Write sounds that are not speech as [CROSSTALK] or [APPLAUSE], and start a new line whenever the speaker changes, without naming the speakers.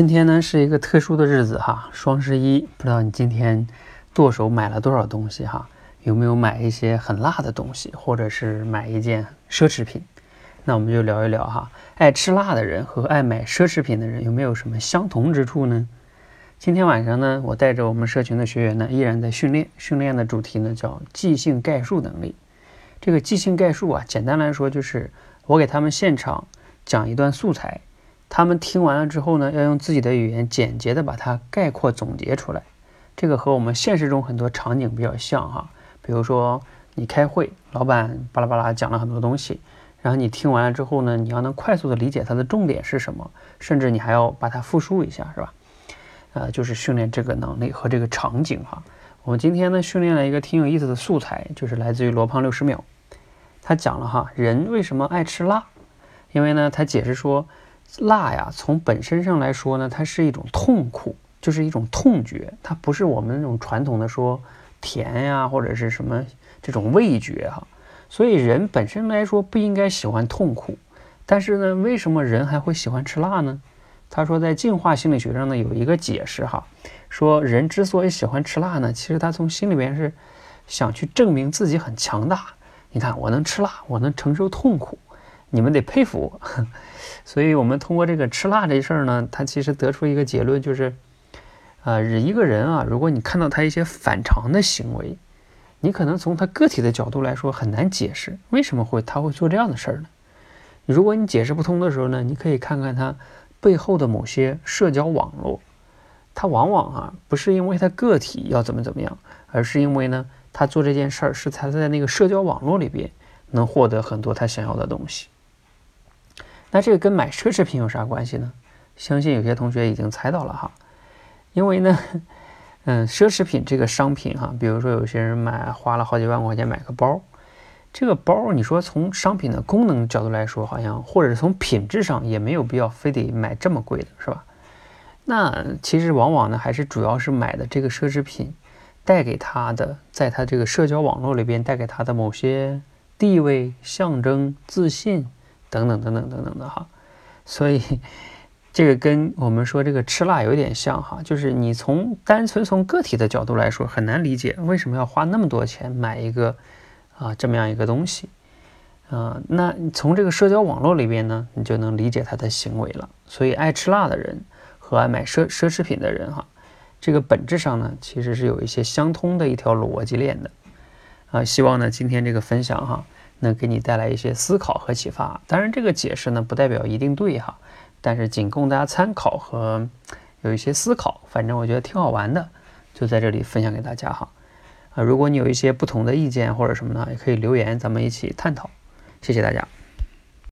今天呢是一个特殊的日子哈，双十一，不知道你今天剁手买了多少东西哈？有没有买一些很辣的东西，或者是买一件奢侈品？那我们就聊一聊哈，爱吃辣的人和爱买奢侈品的人有没有什么相同之处呢？今天晚上呢，我带着我们社群的学员呢，依然在训练，训练的主题呢叫即兴概述能力。这个即兴概述啊，简单来说就是我给他们现场讲一段素材。他们听完了之后呢，要用自己的语言简洁的把它概括总结出来。这个和我们现实中很多场景比较像哈。比如说你开会，老板巴拉巴拉讲了很多东西，然后你听完了之后呢，你要能快速的理解它的重点是什么，甚至你还要把它复述一下，是吧？呃，就是训练这个能力和这个场景哈。我们今天呢训练了一个挺有意思的素材，就是来自于罗胖六十秒。他讲了哈，人为什么爱吃辣？因为呢，他解释说。辣呀，从本身上来说呢，它是一种痛苦，就是一种痛觉，它不是我们那种传统的说甜呀或者是什么这种味觉哈。所以人本身来说不应该喜欢痛苦，但是呢，为什么人还会喜欢吃辣呢？他说在进化心理学上呢有一个解释哈，说人之所以喜欢吃辣呢，其实他从心里边是想去证明自己很强大。你看我能吃辣，我能承受痛苦。你们得佩服我，所以我们通过这个吃辣这事儿呢，他其实得出一个结论，就是，呃，一个人啊，如果你看到他一些反常的行为，你可能从他个体的角度来说很难解释为什么会他会做这样的事儿呢？如果你解释不通的时候呢，你可以看看他背后的某些社交网络，他往往啊不是因为他个体要怎么怎么样，而是因为呢他做这件事儿是他在那个社交网络里边能获得很多他想要的东西。那这个跟买奢侈品有啥关系呢？相信有些同学已经猜到了哈，因为呢，嗯，奢侈品这个商品哈，比如说有些人买花了好几万块钱买个包，这个包你说从商品的功能角度来说，好像或者是从品质上也没有必要非得买这么贵的，是吧？那其实往往呢，还是主要是买的这个奢侈品带给他的，在他这个社交网络里边带给他的某些地位、象征、自信。等等等等等等的哈，所以这个跟我们说这个吃辣有点像哈，就是你从单纯从个体的角度来说很难理解为什么要花那么多钱买一个啊这么样一个东西，啊，那从这个社交网络里边呢，你就能理解他的行为了。所以爱吃辣的人和爱买奢奢侈品的人哈，这个本质上呢其实是有一些相通的一条逻辑链的啊。希望呢今天这个分享哈。能给你带来一些思考和启发。当然，这个解释呢不代表一定对哈，但是仅供大家参考和 [TSK] 有一些思考。反正我觉得挺好玩的，就在这里分享给大家哈。啊，如果你有一些不同的意见或者什么呢，也可以留言，咱们一起探讨。谢谢大家。